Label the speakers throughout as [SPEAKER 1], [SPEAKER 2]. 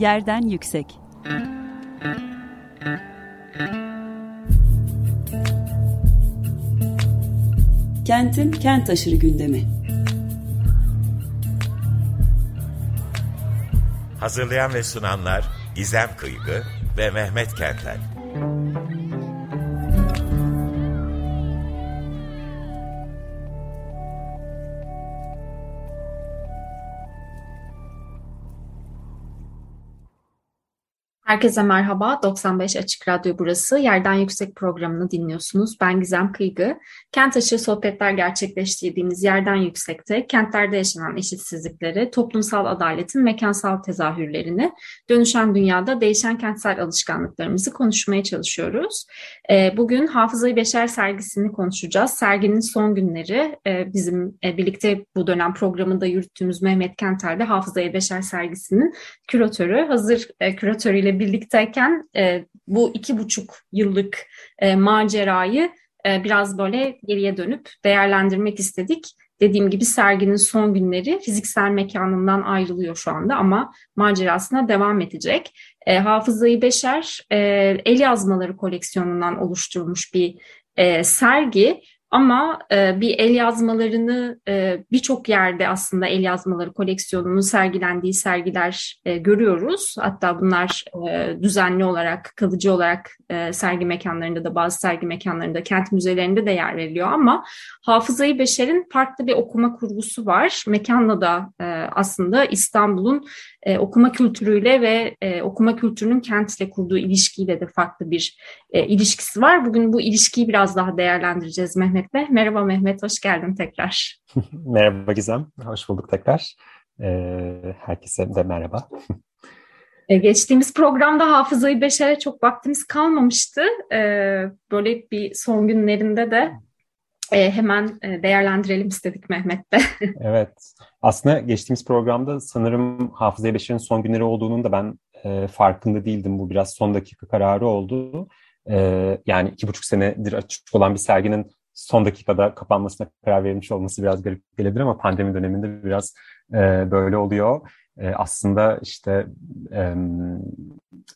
[SPEAKER 1] Yerden Yüksek Kentin kent aşırı gündemi.
[SPEAKER 2] Hazırlayan ve sunanlar Gizem Kıygı ve Mehmet Kentler.
[SPEAKER 3] Herkese merhaba. 95 Açık Radyo burası. Yerden Yüksek programını dinliyorsunuz. Ben Gizem Kıygı. Kent aşırı sohbetler gerçekleştirdiğimiz Yerden Yüksek'te kentlerde yaşanan eşitsizlikleri, toplumsal adaletin mekansal tezahürlerini, dönüşen dünyada değişen kentsel alışkanlıklarımızı konuşmaya çalışıyoruz. Ee, bugün Hafızayı Beşer sergisini konuşacağız. Serginin son günleri e, bizim e, birlikte bu dönem programında yürüttüğümüz Mehmet Kenter de Hafızayı Beşer sergisinin küratörü. Hazır e, küratörüyle birlikteyken e, bu iki buçuk yıllık e, macerayı e, biraz böyle geriye dönüp değerlendirmek istedik. Dediğim gibi serginin son günleri fiziksel mekanından ayrılıyor şu anda ama macerasına devam edecek. E, Hafızayı Beşer e, el yazmaları koleksiyonundan oluşturulmuş bir e, sergi ama e, bir el yazmalarını e, birçok yerde aslında el yazmaları koleksiyonunun sergilendiği sergiler e, görüyoruz. Hatta bunlar e, düzenli olarak, kalıcı olarak e, sergi mekanlarında da bazı sergi mekanlarında, kent müzelerinde de yer veriliyor. Ama Hafızayı Beşer'in farklı bir okuma kurgusu var. Mekanla da e, aslında İstanbul'un e, okuma kültürüyle ve e, okuma kültürünün kentle kurduğu ilişkiyle de farklı bir e, ilişkisi var. Bugün bu ilişkiyi biraz daha değerlendireceğiz Mehmet'le. Merhaba Mehmet, hoş geldin tekrar.
[SPEAKER 4] merhaba Gizem, hoş bulduk tekrar. Ee, herkese de merhaba.
[SPEAKER 3] E, geçtiğimiz programda Hafızayı Beşer'e çok vaktimiz kalmamıştı. Ee, böyle bir son günlerinde de e, hemen e, değerlendirelim istedik Mehmet'te.
[SPEAKER 4] evet. Aslında geçtiğimiz programda sanırım Hafıza Beşer'in son günleri olduğunun da ben e, farkında değildim. Bu biraz son dakika kararı oldu. E, yani iki buçuk senedir açık olan bir serginin son dakikada kapanmasına karar verilmiş olması biraz garip gelebilir ama pandemi döneminde biraz e, böyle oluyor. E, aslında işte e,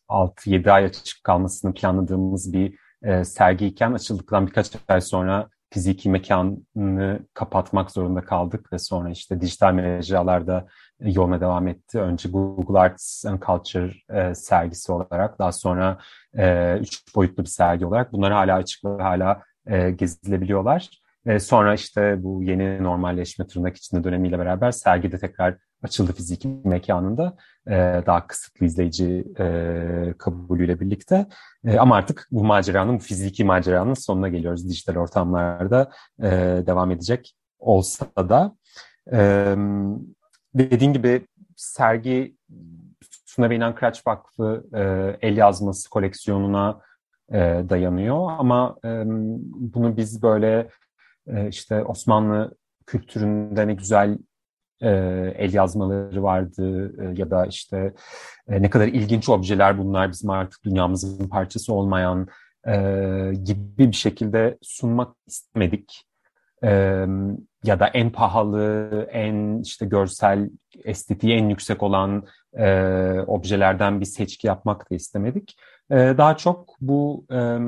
[SPEAKER 4] 6-7 ay açık kalmasını planladığımız bir e, sergiyken açıldıktan birkaç ay sonra fiziki mekanını kapatmak zorunda kaldık ve sonra işte dijital mecralarda yoluna devam etti. Önce Google Arts and Culture e, sergisi olarak, daha sonra e, üç boyutlu bir sergi olarak. Bunlar hala açık ve hala e, gezilebiliyorlar. E, sonra işte bu yeni normalleşme tırnak içinde dönemiyle beraber sergide tekrar açıldı fiziki mekanında e, daha kısıtlı izleyici e, kabulüyle birlikte. E, ama artık bu maceranın, fiziki maceranın sonuna geliyoruz. Dijital ortamlarda e, devam edecek olsa da. E, dediğin gibi sergi Suna ve İnan Kıraç Vakfı e, el yazması koleksiyonuna e, dayanıyor. Ama e, bunu biz böyle e, işte Osmanlı kültüründe ne güzel e, el yazmaları vardı e, ya da işte e, ne kadar ilginç objeler bunlar bizim artık dünyamızın parçası olmayan e, gibi bir şekilde sunmak istemedik. Ya da en pahalı, en işte görsel estetiği en yüksek olan e, objelerden bir seçki yapmak da istemedik. E, daha çok bu e,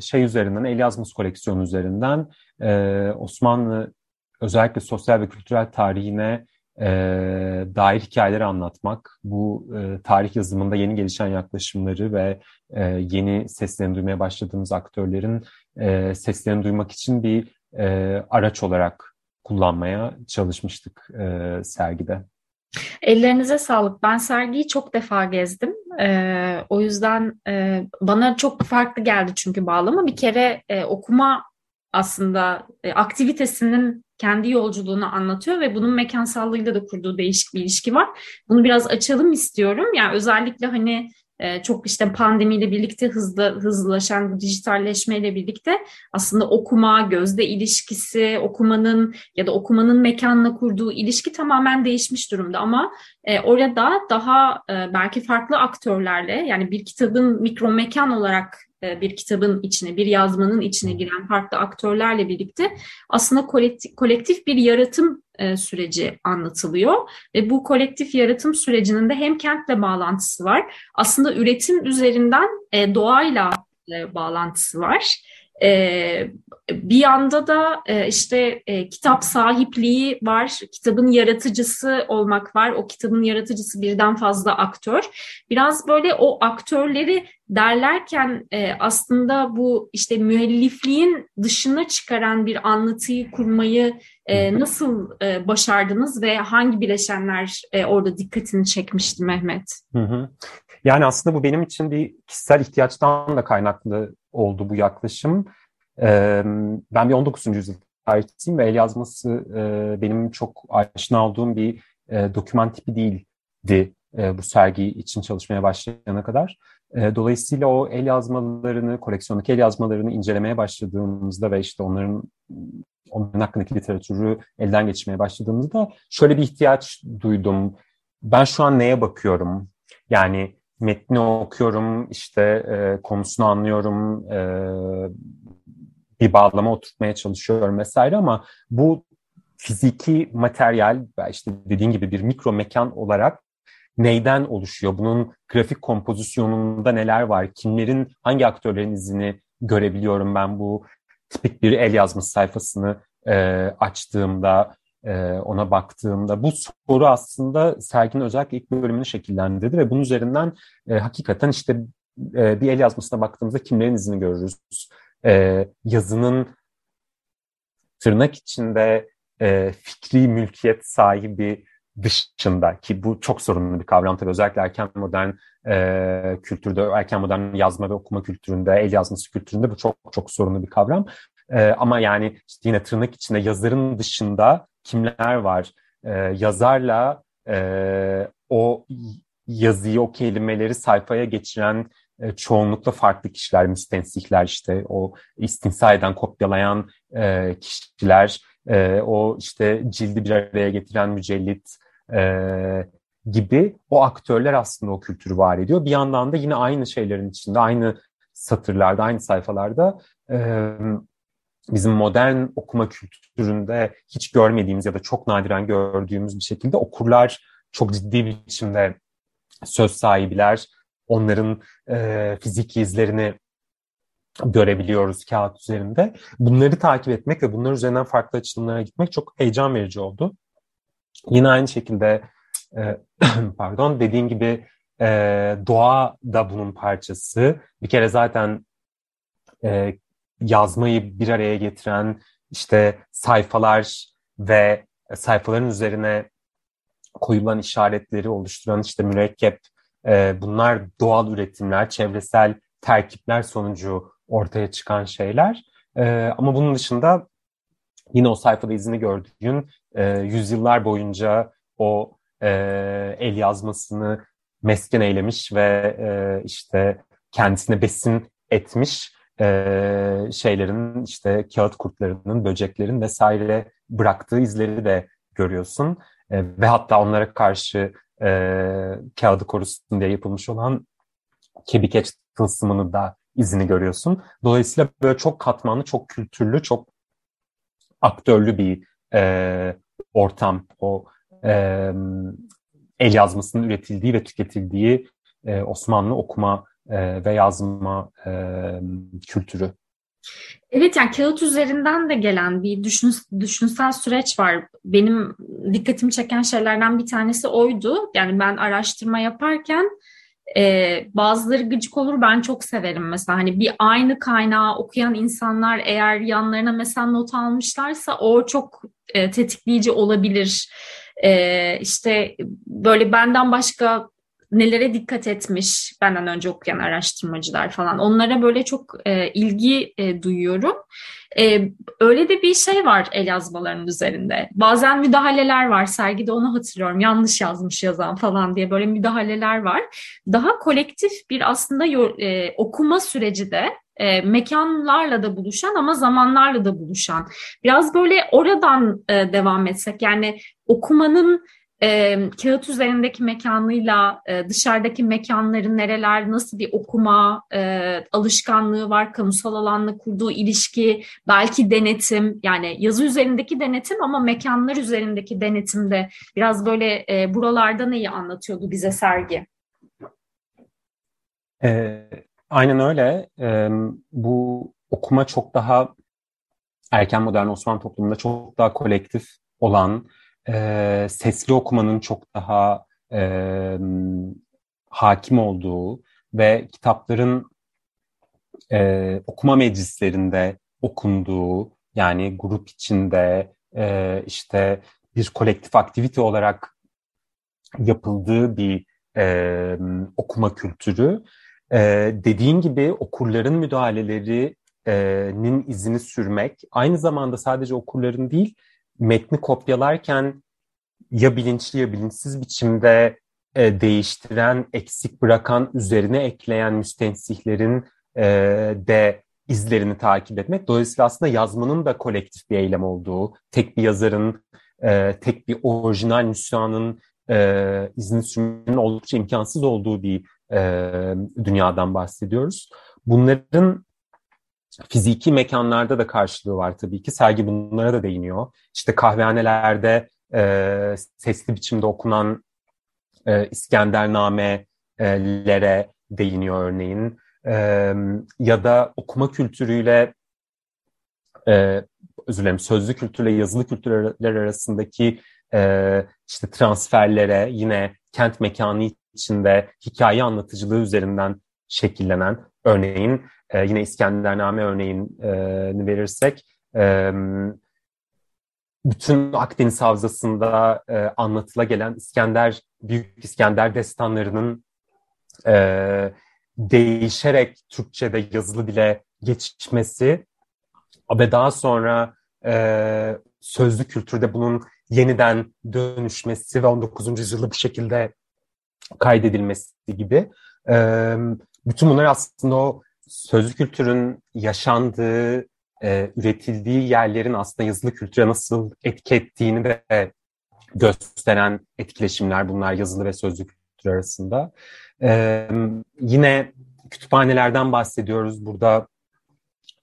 [SPEAKER 4] şey üzerinden, el yazması koleksiyonu üzerinden e, Osmanlı özellikle sosyal ve kültürel tarihine e, dair hikayeleri anlatmak, bu e, tarih yazımında yeni gelişen yaklaşımları ve e, yeni seslerini duymaya başladığımız aktörlerin e, seslerini duymak için bir e, araç olarak kullanmaya çalışmıştık e, sergide.
[SPEAKER 3] Ellerinize sağlık. Ben sergiyi çok defa gezdim. Ee, o yüzden e, bana çok farklı geldi çünkü bağlama. Bir kere e, okuma aslında e, aktivitesinin kendi yolculuğunu anlatıyor ve bunun mekansallığıyla da kurduğu değişik bir ilişki var. Bunu biraz açalım istiyorum. Yani özellikle hani çok işte pandemiyle birlikte hızlı hızlılaşan bu dijitalleşmeyle birlikte aslında okuma, gözde ilişkisi, okumanın ya da okumanın mekanla kurduğu ilişki tamamen değişmiş durumda. Ama e, orada daha e, belki farklı aktörlerle yani bir kitabın mikro mekan olarak e, bir kitabın içine, bir yazmanın içine giren farklı aktörlerle birlikte aslında kolektif, kolektif bir yaratım e, süreci anlatılıyor. Ve bu kolektif yaratım sürecinin de hem kentle bağlantısı var. Aslında üretim üzerinden e, doğayla e, bağlantısı var. E, bir yanda da işte kitap sahipliği var, kitabın yaratıcısı olmak var. O kitabın yaratıcısı birden fazla aktör. Biraz böyle o aktörleri derlerken aslında bu işte müellifliğin dışına çıkaran bir anlatıyı kurmayı e, nasıl e, başardınız ve hangi bileşenler e, orada dikkatini çekmişti Mehmet?
[SPEAKER 4] Hı hı. Yani aslında bu benim için bir kişisel ihtiyaçtan da kaynaklı oldu bu yaklaşım. Ben bir 19. yüzyıl tarihçisiyim ve el yazması benim çok aşina olduğum bir doküman tipi değildi bu sergi için çalışmaya başlayana kadar. Dolayısıyla o el yazmalarını, koleksiyondaki el yazmalarını incelemeye başladığımızda ve işte onların onların hakkındaki literatürü elden geçirmeye başladığımızda şöyle bir ihtiyaç duydum. Ben şu an neye bakıyorum? Yani metni okuyorum, işte e, konusunu anlıyorum, e, bir bağlama oturtmaya çalışıyorum vesaire ama bu fiziki materyal işte dediğin gibi bir mikro mekan olarak neyden oluşuyor? Bunun grafik kompozisyonunda neler var? Kimlerin, hangi aktörlerin izini görebiliyorum ben bu tipik bir el yazması sayfasını e, açtığımda, e, ona baktığımda. Bu soru aslında serginin özellikle ilk bölümünü şekillendirdi ve bunun üzerinden e, hakikaten işte e, bir el yazmasına baktığımızda kimlerin izini görürüz? e, yazının tırnak içinde e, fikri mülkiyet sahibi dışında ki bu çok sorunlu bir kavram tabii özellikle erken modern e, kültürde, erken modern yazma ve okuma kültüründe, el yazması kültüründe bu çok çok sorunlu bir kavram. E, ama yani işte yine tırnak içinde yazarın dışında kimler var? E, yazarla e, o yazıyı, o kelimeleri sayfaya geçiren e, çoğunlukla farklı kişiler, müstensihler işte o istinsa eden, kopyalayan e, kişiler, e, o işte cildi bir araya getiren mücellit e, gibi o aktörler aslında o kültürü var ediyor. Bir yandan da yine aynı şeylerin içinde, aynı satırlarda, aynı sayfalarda e, bizim modern okuma kültüründe hiç görmediğimiz ya da çok nadiren gördüğümüz bir şekilde okurlar çok ciddi bir biçimde söz sahibiler, onların e, fiziki izlerini görebiliyoruz kağıt üzerinde. Bunları takip etmek ve bunlar üzerinden farklı açılımlara gitmek çok heyecan verici oldu. Yine aynı şekilde e, pardon dediğin gibi e, doğa da bunun parçası. Bir kere zaten e, yazmayı bir araya getiren işte sayfalar ve sayfaların üzerine koyulan işaretleri oluşturan işte mürekkep e, bunlar doğal üretimler, çevresel terkipler sonucu ortaya çıkan şeyler. E, ama bunun dışında yine o sayfada izini gördüğün e, yüzyıllar boyunca o e, el yazmasını mesken eylemiş ve e, işte kendisine besin etmiş e, şeylerin işte kağıt kurtlarının, böceklerin vesaire bıraktığı izleri de görüyorsun. E, ve hatta onlara karşı e, kağıdı korusun diye yapılmış olan kebikeç tılsımını da izini görüyorsun. Dolayısıyla böyle çok katmanlı, çok kültürlü, çok aktörlü bir e, ortam. O e, el yazmasının üretildiği ve tüketildiği e, Osmanlı okuma e, ve yazma e, kültürü.
[SPEAKER 3] Evet yani kağıt üzerinden de gelen bir düşün, düşünsel süreç var. Benim dikkatimi çeken şeylerden bir tanesi oydu. Yani ben araştırma yaparken e, bazıları gıcık olur ben çok severim mesela hani bir aynı kaynağı okuyan insanlar eğer yanlarına mesela not almışlarsa o çok e, tetikleyici olabilir. E, işte böyle benden başka nelere dikkat etmiş benden önce okuyan araştırmacılar falan. Onlara böyle çok e, ilgi e, duyuyorum. E, öyle de bir şey var el yazmalarının üzerinde. Bazen müdahaleler var. Sergide onu hatırlıyorum. Yanlış yazmış yazan falan diye böyle müdahaleler var. Daha kolektif bir aslında e, okuma süreci de e, mekanlarla da buluşan ama zamanlarla da buluşan. Biraz böyle oradan e, devam etsek yani okumanın e, kağıt üzerindeki mekanıyla e, dışarıdaki mekanların nereler, nasıl bir okuma e, alışkanlığı var, kamusal alanla kurduğu ilişki, belki denetim yani yazı üzerindeki denetim ama mekanlar üzerindeki denetimde biraz böyle e, buralarda neyi anlatıyordu bize sergi?
[SPEAKER 4] E, aynen öyle. E, bu okuma çok daha erken modern Osmanlı toplumunda çok daha kolektif olan e, sesli okumanın çok daha e, hakim olduğu ve kitapların e, okuma meclislerinde okunduğu yani grup içinde e, işte bir kolektif aktivite olarak yapıldığı bir e, okuma kültürü. E, dediğin gibi okurların müdahalelerinin izini sürmek aynı zamanda sadece okurların değil metni kopyalarken ya bilinçli ya bilinçsiz biçimde e, değiştiren, eksik bırakan, üzerine ekleyen müstensihlerin e, de izlerini takip etmek. Dolayısıyla aslında yazmanın da kolektif bir eylem olduğu, tek bir yazarın, e, tek bir orijinal nüshanın e, izini sürmenin oldukça imkansız olduğu bir e, dünyadan bahsediyoruz. Bunların fiziki mekanlarda da karşılığı var tabii ki. Sergi bunlara da değiniyor. İşte kahvehanelerde e, sesli biçimde okunan e, İskendername'lere değiniyor örneğin. E, ya da okuma kültürüyle e, özür dilerim sözlü kültürle yazılı kültürler arasındaki e, işte transferlere yine kent mekanı içinde hikaye anlatıcılığı üzerinden şekillenen örneğin e, yine İskendername örneğini verirsek e, bütün Akdeniz Havzası'nda e, anlatıla gelen İskender, Büyük İskender destanlarının e, değişerek Türkçe'de yazılı dile geçmesi ve daha sonra e, sözlü kültürde bunun yeniden dönüşmesi ve 19. yüzyılda bu şekilde kaydedilmesi gibi. E, bütün bunlar aslında o sözlü kültürün yaşandığı, e, üretildiği yerlerin aslında yazılı kültüre nasıl etki ettiğini de gösteren etkileşimler bunlar yazılı ve sözlü kültür arasında. E, yine kütüphanelerden bahsediyoruz. Burada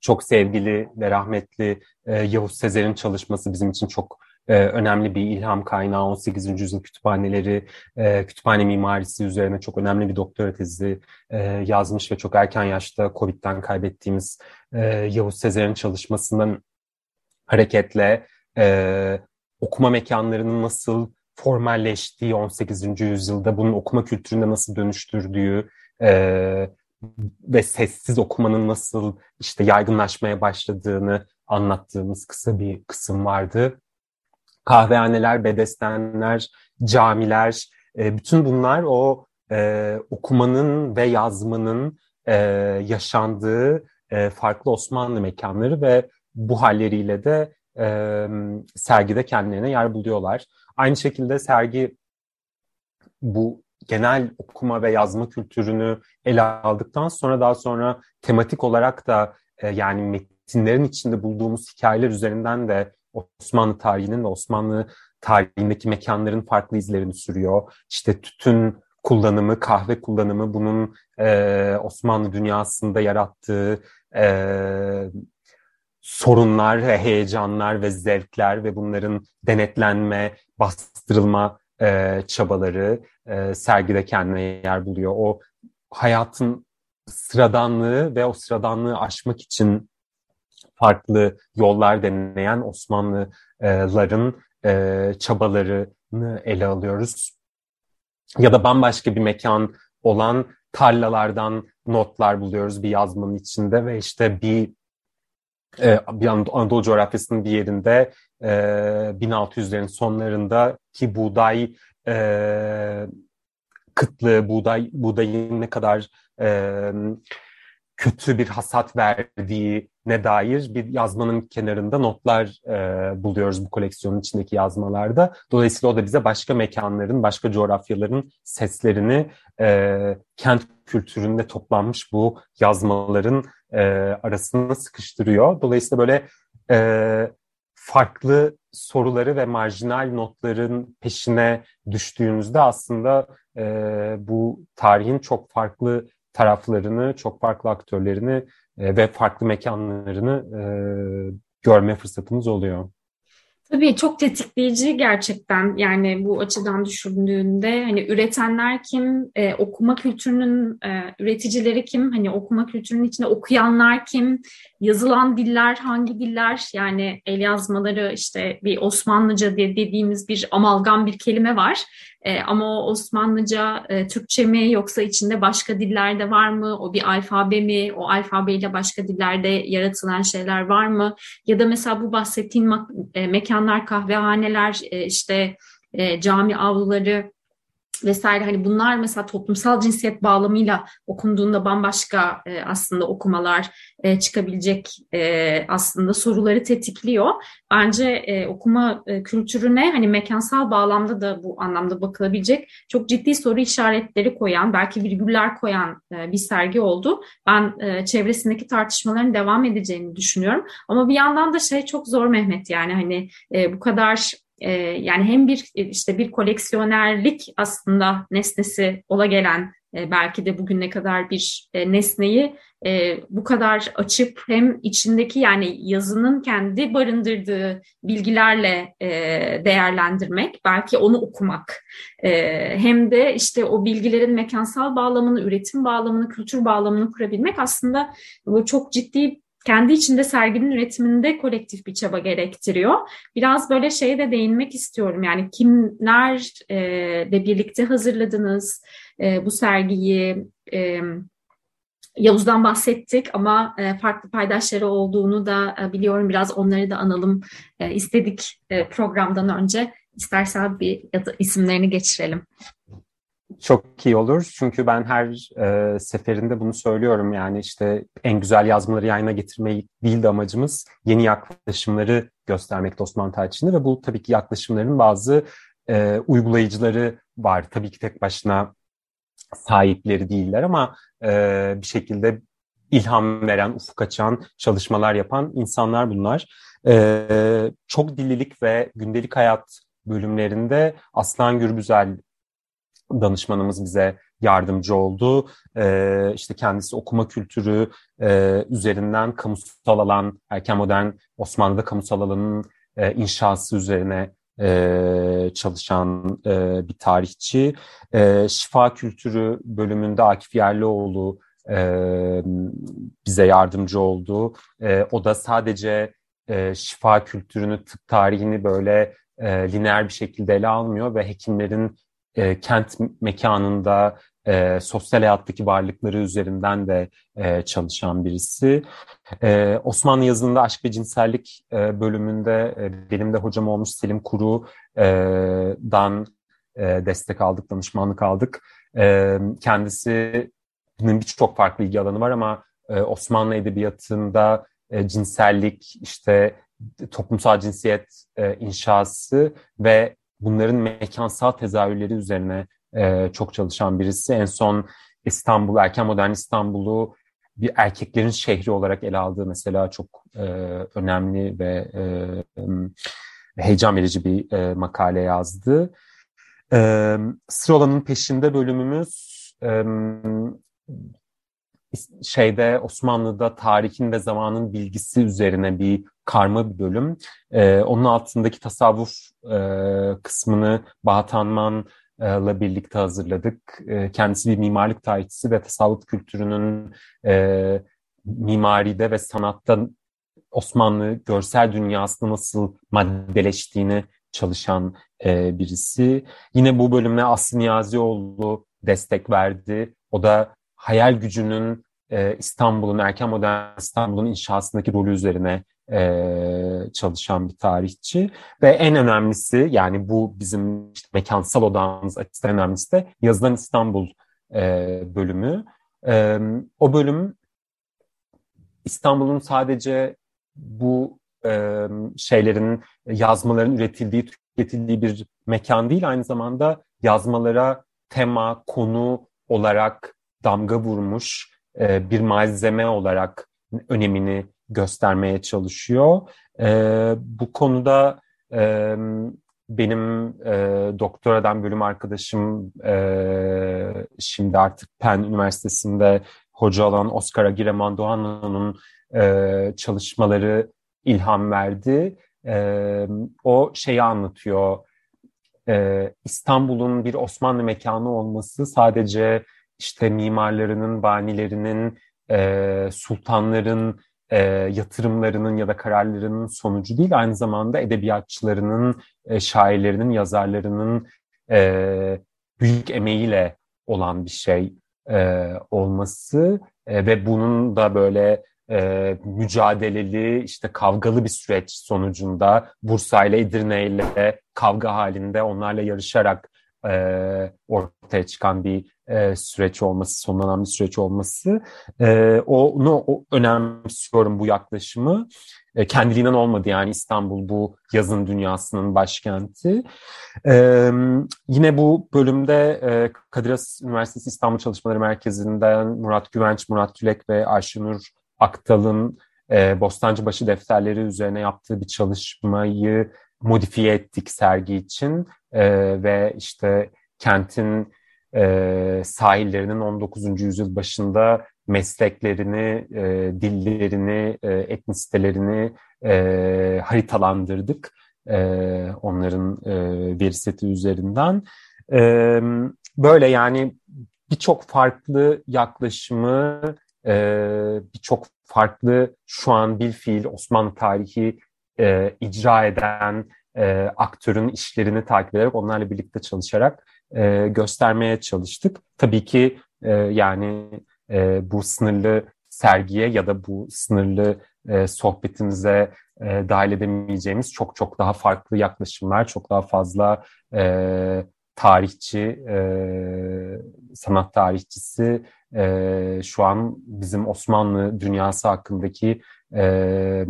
[SPEAKER 4] çok sevgili ve rahmetli e, Yavuz Sezer'in çalışması bizim için çok e, önemli bir ilham kaynağı 18. yüzyıl kütüphaneleri, e, kütüphane mimarisi üzerine çok önemli bir doktora tezi e, yazmış ve çok erken yaşta Covid'den kaybettiğimiz e, Yavuz Sezer'in çalışmasından hareketle e, okuma mekanlarının nasıl formalleştiği 18. yüzyılda bunun okuma kültüründe nasıl dönüştürdüğü e, ve sessiz okumanın nasıl işte yaygınlaşmaya başladığını anlattığımız kısa bir kısım vardı kahvehaneler, bedestenler, camiler, e, bütün bunlar o e, okumanın ve yazmanın e, yaşandığı e, farklı Osmanlı mekanları ve bu halleriyle de e, sergide kendilerine yer buluyorlar. Aynı şekilde sergi bu genel okuma ve yazma kültürünü ele aldıktan sonra daha sonra tematik olarak da e, yani metinlerin içinde bulduğumuz hikayeler üzerinden de Osmanlı tarihinin ve Osmanlı tarihindeki mekanların farklı izlerini sürüyor. İşte tütün kullanımı, kahve kullanımı bunun e, Osmanlı dünyasında yarattığı e, sorunlar, heyecanlar ve zevkler ve bunların denetlenme, bastırılma e, çabaları e, sergide kendine yer buluyor. O hayatın sıradanlığı ve o sıradanlığı aşmak için farklı yollar deneyen Osmanlıların e, çabalarını ele alıyoruz. Ya da bambaşka bir mekan olan tarlalardan notlar buluyoruz bir yazmanın içinde ve işte bir e, bir Anadolu coğrafyasının bir yerinde e, 1600'lerin sonlarında ki buğday e, kıtlığı, buğday buğdayın ne kadar e, kötü bir hasat verdiği ne dair bir yazmanın kenarında notlar e, buluyoruz bu koleksiyonun içindeki yazmalarda. Dolayısıyla o da bize başka mekanların, başka coğrafyaların seslerini e, kent kültüründe toplanmış bu yazmaların e, arasına sıkıştırıyor. Dolayısıyla böyle e, farklı soruları ve marjinal notların peşine düştüğünüzde aslında e, bu tarihin çok farklı taraflarını, çok farklı aktörlerini e, ve farklı mekanlarını e, görme fırsatımız oluyor.
[SPEAKER 3] Tabii çok tetikleyici gerçekten yani bu açıdan düşündüğünde hani üretenler kim, e, okuma kültürünün e, üreticileri kim, hani okuma kültürünün içinde okuyanlar kim, yazılan diller hangi diller yani el yazmaları işte bir Osmanlıca diye dediğimiz bir amalgam bir kelime var. E, ama o Osmanlıca e, Türkçe mi yoksa içinde başka dillerde var mı? O bir alfabe mi? O alfabeyle başka dillerde yaratılan şeyler var mı? Ya da mesela bu bahsettiğin e, mekanlar, kahvehaneler, e, işte e, cami avluları vesaire hani bunlar mesela toplumsal cinsiyet bağlamıyla okunduğunda bambaşka e, aslında okumalar e, çıkabilecek e, aslında soruları tetikliyor. Bence e, okuma e, kültürüne hani mekansal bağlamda da bu anlamda bakılabilecek çok ciddi soru işaretleri koyan belki virgüller koyan e, bir sergi oldu. Ben e, çevresindeki tartışmaların devam edeceğini düşünüyorum. Ama bir yandan da şey çok zor Mehmet yani hani e, bu kadar e, yani hem bir işte bir koleksiyonerlik aslında nesnesi ola gelen e, belki de bugüne kadar bir e, nesneyi e, bu kadar açıp hem içindeki yani yazının kendi barındırdığı bilgilerle e, değerlendirmek, belki onu okumak e, hem de işte o bilgilerin mekansal bağlamını, üretim bağlamını, kültür bağlamını kurabilmek aslında bu çok ciddi kendi içinde serginin üretiminde kolektif bir çaba gerektiriyor. Biraz böyle şeye de değinmek istiyorum. Yani kimler e, de birlikte hazırladınız e, bu sergiyi? E, Yavuz'dan bahsettik ama e, farklı paydaşları olduğunu da biliyorum. Biraz onları da analım istedik programdan önce. İstersen bir isimlerini geçirelim.
[SPEAKER 4] Çok iyi olur çünkü ben her e, seferinde bunu söylüyorum yani işte en güzel yazmaları yayına getirmeyi değil de amacımız yeni yaklaşımları göstermek Osman Tayçin'de ve bu tabii ki yaklaşımların bazı e, uygulayıcıları var. Tabii ki tek başına sahipleri değiller ama e, bir şekilde ilham veren, ufuk açan çalışmalar yapan insanlar bunlar. E, çok dillilik ve gündelik hayat bölümlerinde Aslan Gürbüzel danışmanımız bize yardımcı oldu. Ee, işte kendisi okuma kültürü e, üzerinden kamusal alan, erken modern Osmanlı'da kamusal alanın e, inşası üzerine e, çalışan e, bir tarihçi. E, şifa kültürü bölümünde Akif Yerlioğlu e, bize yardımcı oldu. E, o da sadece e, şifa kültürünü, tıp tarihini böyle e, lineer bir şekilde ele almıyor ve hekimlerin e, kent mekanında e, sosyal hayattaki varlıkları üzerinden de e, çalışan birisi. E, Osmanlı yazılında aşk ve cinsellik e, bölümünde e, benim de hocam olmuş Selim Kuru'dan e, e, destek aldık, danışmanlık aldık. E, kendisinin birçok farklı ilgi alanı var ama e, Osmanlı edebiyatında e, cinsellik, işte toplumsal cinsiyet e, inşası ve bunların mekansal tezahürleri üzerine e, çok çalışan birisi. En son İstanbul, erken modern İstanbul'u bir erkeklerin şehri olarak ele aldığı mesela çok e, önemli ve e, heyecan verici bir e, makale yazdı. E, Sıralanın peşinde bölümümüz e, şeyde Osmanlı'da tarihin ve zamanın bilgisi üzerine bir karma bir bölüm. Ee, onun altındaki tasavvuf e, kısmını Bahatanman'la birlikte hazırladık. E, kendisi bir mimarlık tarihçisi ve tasavvuf kültürünün e, mimaride ve sanatta Osmanlı görsel dünyasında nasıl maddeleştiğini çalışan e, birisi. Yine bu bölüme Aslı Niyazioğlu destek verdi. O da hayal gücünün e, İstanbul'un, erken modern İstanbul'un inşasındaki rolü üzerine e, çalışan bir tarihçi. Ve en önemlisi yani bu bizim işte mekansal odamız açısından önemlisi de Yazılan İstanbul e, bölümü. E, o bölüm İstanbul'un sadece bu e, şeylerin, yazmaların üretildiği, tüketildiği bir mekan değil. Aynı zamanda yazmalara tema, konu olarak damga vurmuş e, bir malzeme olarak önemini göstermeye çalışıyor. E, bu konuda e, benim e, doktoradan bölüm arkadaşım e, şimdi artık Penn Üniversitesi'nde hoca olan Oscar Aguirre Manduano'nun e, çalışmaları ilham verdi. E, o şeyi anlatıyor. E, İstanbul'un bir Osmanlı mekanı olması sadece işte mimarlarının, banilerinin, e, sultanların e, yatırımlarının ya da kararlarının sonucu değil, aynı zamanda edebiyatçılarının, e, şairlerinin, yazarlarının e, büyük emeğiyle olan bir şey e, olması e, ve bunun da böyle e, mücadeleli, işte kavgalı bir süreç sonucunda Bursa ile Edirne ile kavga halinde onlarla yarışarak e, ortaya çıkan bir e, süreç olması, sonlanan bir süreç olması. E, onu o, önemsiyorum bu yaklaşımı. E, kendiliğinden olmadı yani İstanbul bu yazın dünyasının başkenti. E, yine bu bölümde e, Kadir Has Üniversitesi İstanbul Çalışmaları Merkezi'nden Murat Güvenç, Murat Tülek ve Ayşenur Aktal'ın e, Bostancıbaşı defterleri üzerine yaptığı bir çalışmayı modifiye ettik sergi için e, ve işte kentin e, sahillerinin 19. yüzyıl başında mesleklerini, e, dillerini, e, etnisitelerini e, haritalandırdık e, onların e, veri seti üzerinden. E, böyle yani birçok farklı yaklaşımı, e, birçok farklı şu an bir fiil Osmanlı tarihi e, icra eden e, aktörün işlerini takip ederek onlarla birlikte çalışarak e, göstermeye çalıştık. Tabii ki e, yani e, bu sınırlı sergiye ya da bu sınırlı e, sohbetimize e, dahil edemeyeceğimiz çok çok daha farklı yaklaşımlar, çok daha fazla e, tarihçi, e, sanat tarihçisi e, şu an bizim Osmanlı dünyası hakkındaki e,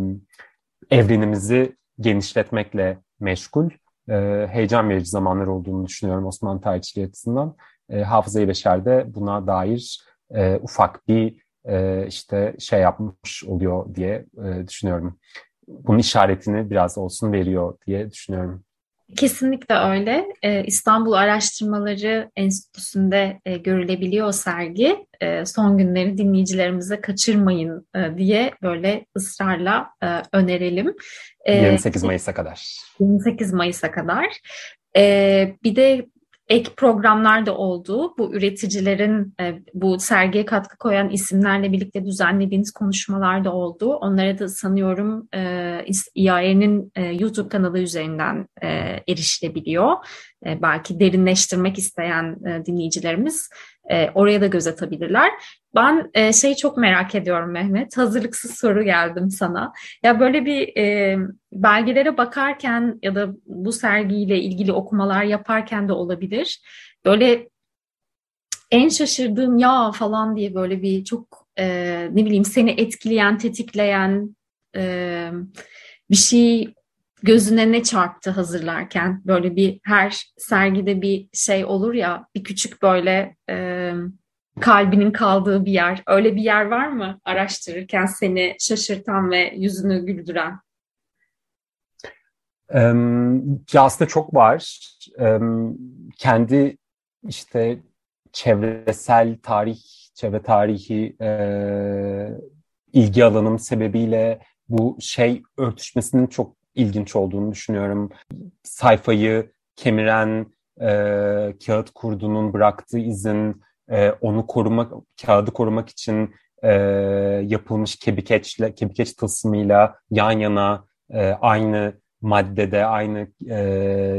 [SPEAKER 4] evrenimizi genişletmekle meşgul. E, heyecan verici zamanlar olduğunu düşünüyorum Osmanlı tarihçiliği açısından. E, Hafıza-i Beşer'de buna dair e, ufak bir e, işte şey yapmış oluyor diye e, düşünüyorum. Bunun işaretini biraz olsun veriyor diye düşünüyorum.
[SPEAKER 3] Kesinlikle öyle. Ee, İstanbul Araştırmaları Enstitüsü'nde e, görülebiliyor sergi. E, son günleri dinleyicilerimize kaçırmayın e, diye böyle ısrarla e, önerelim.
[SPEAKER 4] E, 28 Mayıs'a kadar.
[SPEAKER 3] 28 Mayıs'a kadar. Bir de ek programlar da oldu. Bu üreticilerin e, bu sergiye katkı koyan isimlerle birlikte düzenlediğiniz konuşmalar da oldu. Onlara da sanıyorum e, e, YouTube kanalı üzerinden e, erişilebiliyor. E, belki derinleştirmek isteyen e, dinleyicilerimiz e, oraya da göz atabilirler. Ben e, şeyi çok merak ediyorum Mehmet. Hazırlıksız soru geldim sana. Ya böyle bir e, belgelere bakarken ya da bu sergiyle ilgili okumalar yaparken de olabilir. Böyle en şaşırdığım ya falan diye böyle bir çok e, ne bileyim seni etkileyen, tetikleyen e, bir şey gözüne ne çarptı hazırlarken? Böyle bir her sergide bir şey olur ya bir küçük böyle e, kalbinin kaldığı bir yer. Öyle bir yer var mı araştırırken seni şaşırtan ve yüzünü güldüren?
[SPEAKER 4] Ya aslında çok var. Kendi işte çevresel tarih, çevre tarihi ilgi alanım sebebiyle bu şey örtüşmesinin çok ilginç olduğunu düşünüyorum. Sayfayı kemiren e, kağıt kurdunun bıraktığı izin, e, onu korumak, kağıdı korumak için e, yapılmış kebikeçle, kebikeç tılsımıyla yan yana e, aynı maddede, aynı e,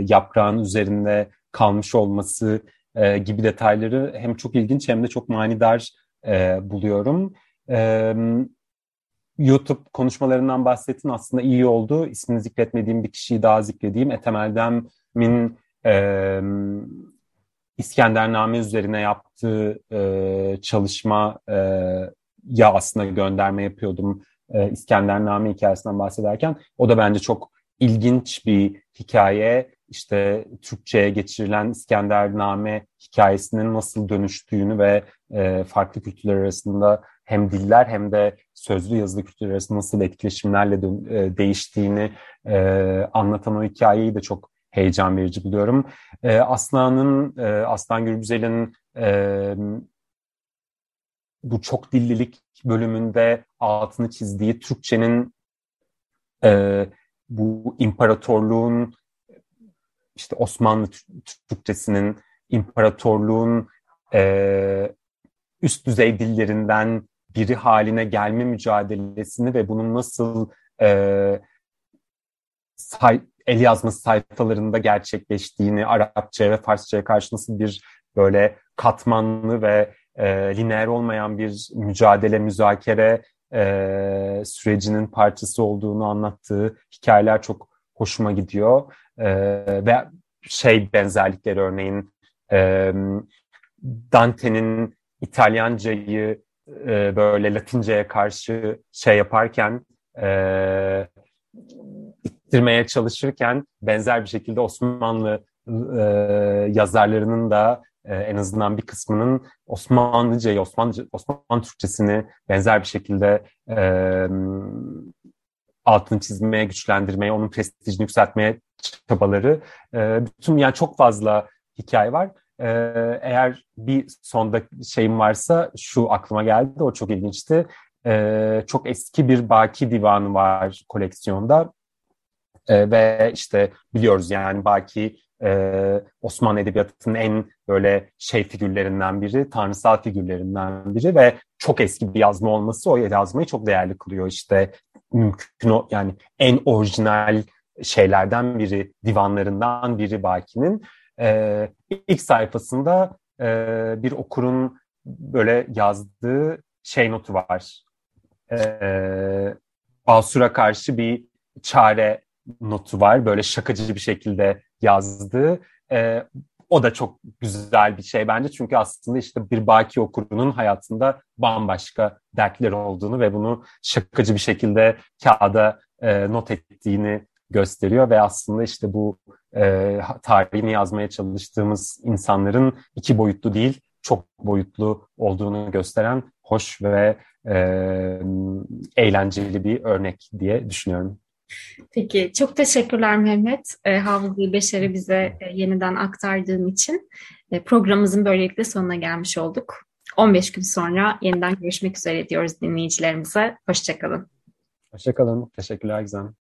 [SPEAKER 4] yaprağın üzerinde kalmış olması e, gibi detayları hem çok ilginç hem de çok manidar e, buluyorum. E, YouTube konuşmalarından bahsettin aslında iyi oldu. İsmini zikretmediğim bir kişiyi daha zikredeyim. Ethem Eldem'in e, İskendername üzerine yaptığı e, çalışma e, ya aslında gönderme yapıyordum e, İskendername hikayesinden bahsederken. O da bence çok ilginç bir hikaye. işte Türkçe'ye geçirilen İskendername hikayesinin nasıl dönüştüğünü ve e, farklı kültürler arasında hem diller hem de sözlü yazılı kültürler arasında nasıl etkileşimlerle de, değiştiğini e, anlatan o hikayeyi de çok heyecan verici buluyorum. E, Aslan'ın, e, Aslan Gürbüzel'in e, bu çok dillilik bölümünde altını çizdiği Türkçenin e, bu imparatorluğun işte Osmanlı Türkçesinin imparatorluğun e, üst düzey dillerinden biri haline gelme mücadelesini ve bunun nasıl e, say, el yazması sayfalarında gerçekleştiğini, Arapçaya ve Farsçaya karşı nasıl bir böyle katmanlı ve e, lineer olmayan bir mücadele, müzakere e, sürecinin parçası olduğunu anlattığı hikayeler çok hoşuma gidiyor. E, ve şey benzerlikleri örneğin e, Dante'nin İtalyancayı e, böyle Latince'ye karşı şey yaparken e, ittirmeye çalışırken benzer bir şekilde Osmanlı e, yazarlarının da e, en azından bir kısmının Osmanlıcayı, Osmanlıca, Osmanlı Türkçesini benzer bir şekilde e, altını çizmeye, güçlendirmeye, onun prestijini yükseltmeye çabaları. E, bütün yani çok fazla hikaye var. E, eğer bir sonda şeyim varsa şu aklıma geldi, o çok ilginçti. E, çok eski bir Baki Divanı var koleksiyonda. E, ve işte biliyoruz yani Baki e, Osmanlı Edebiyatı'nın en böyle şey figürlerinden biri, tanrısal figürlerinden biri ve çok eski bir yazma olması o yazmayı çok değerli kılıyor. İşte mümkün o yani en orijinal şeylerden biri, divanlarından biri Baki'nin. E, ilk sayfasında e, bir okurun böyle yazdığı şey notu var. E, Basur'a karşı bir çare notu var. Böyle şakacı bir şekilde yazdığı. E, o da çok güzel bir şey bence çünkü aslında işte bir baki okurunun hayatında bambaşka dertler olduğunu ve bunu şakacı bir şekilde kağıda e, not ettiğini gösteriyor ve aslında işte bu e, tarihini yazmaya çalıştığımız insanların iki boyutlu değil çok boyutlu olduğunu gösteren hoş ve e, eğlenceli bir örnek diye düşünüyorum.
[SPEAKER 3] Peki, çok teşekkürler Mehmet. E, Hafızayı Beşer'i bize e, yeniden aktardığın için. E, programımızın böylelikle sonuna gelmiş olduk. 15 gün sonra yeniden görüşmek üzere diyoruz dinleyicilerimize. Hoşçakalın.
[SPEAKER 4] Hoşçakalın. Teşekkürler Gizem.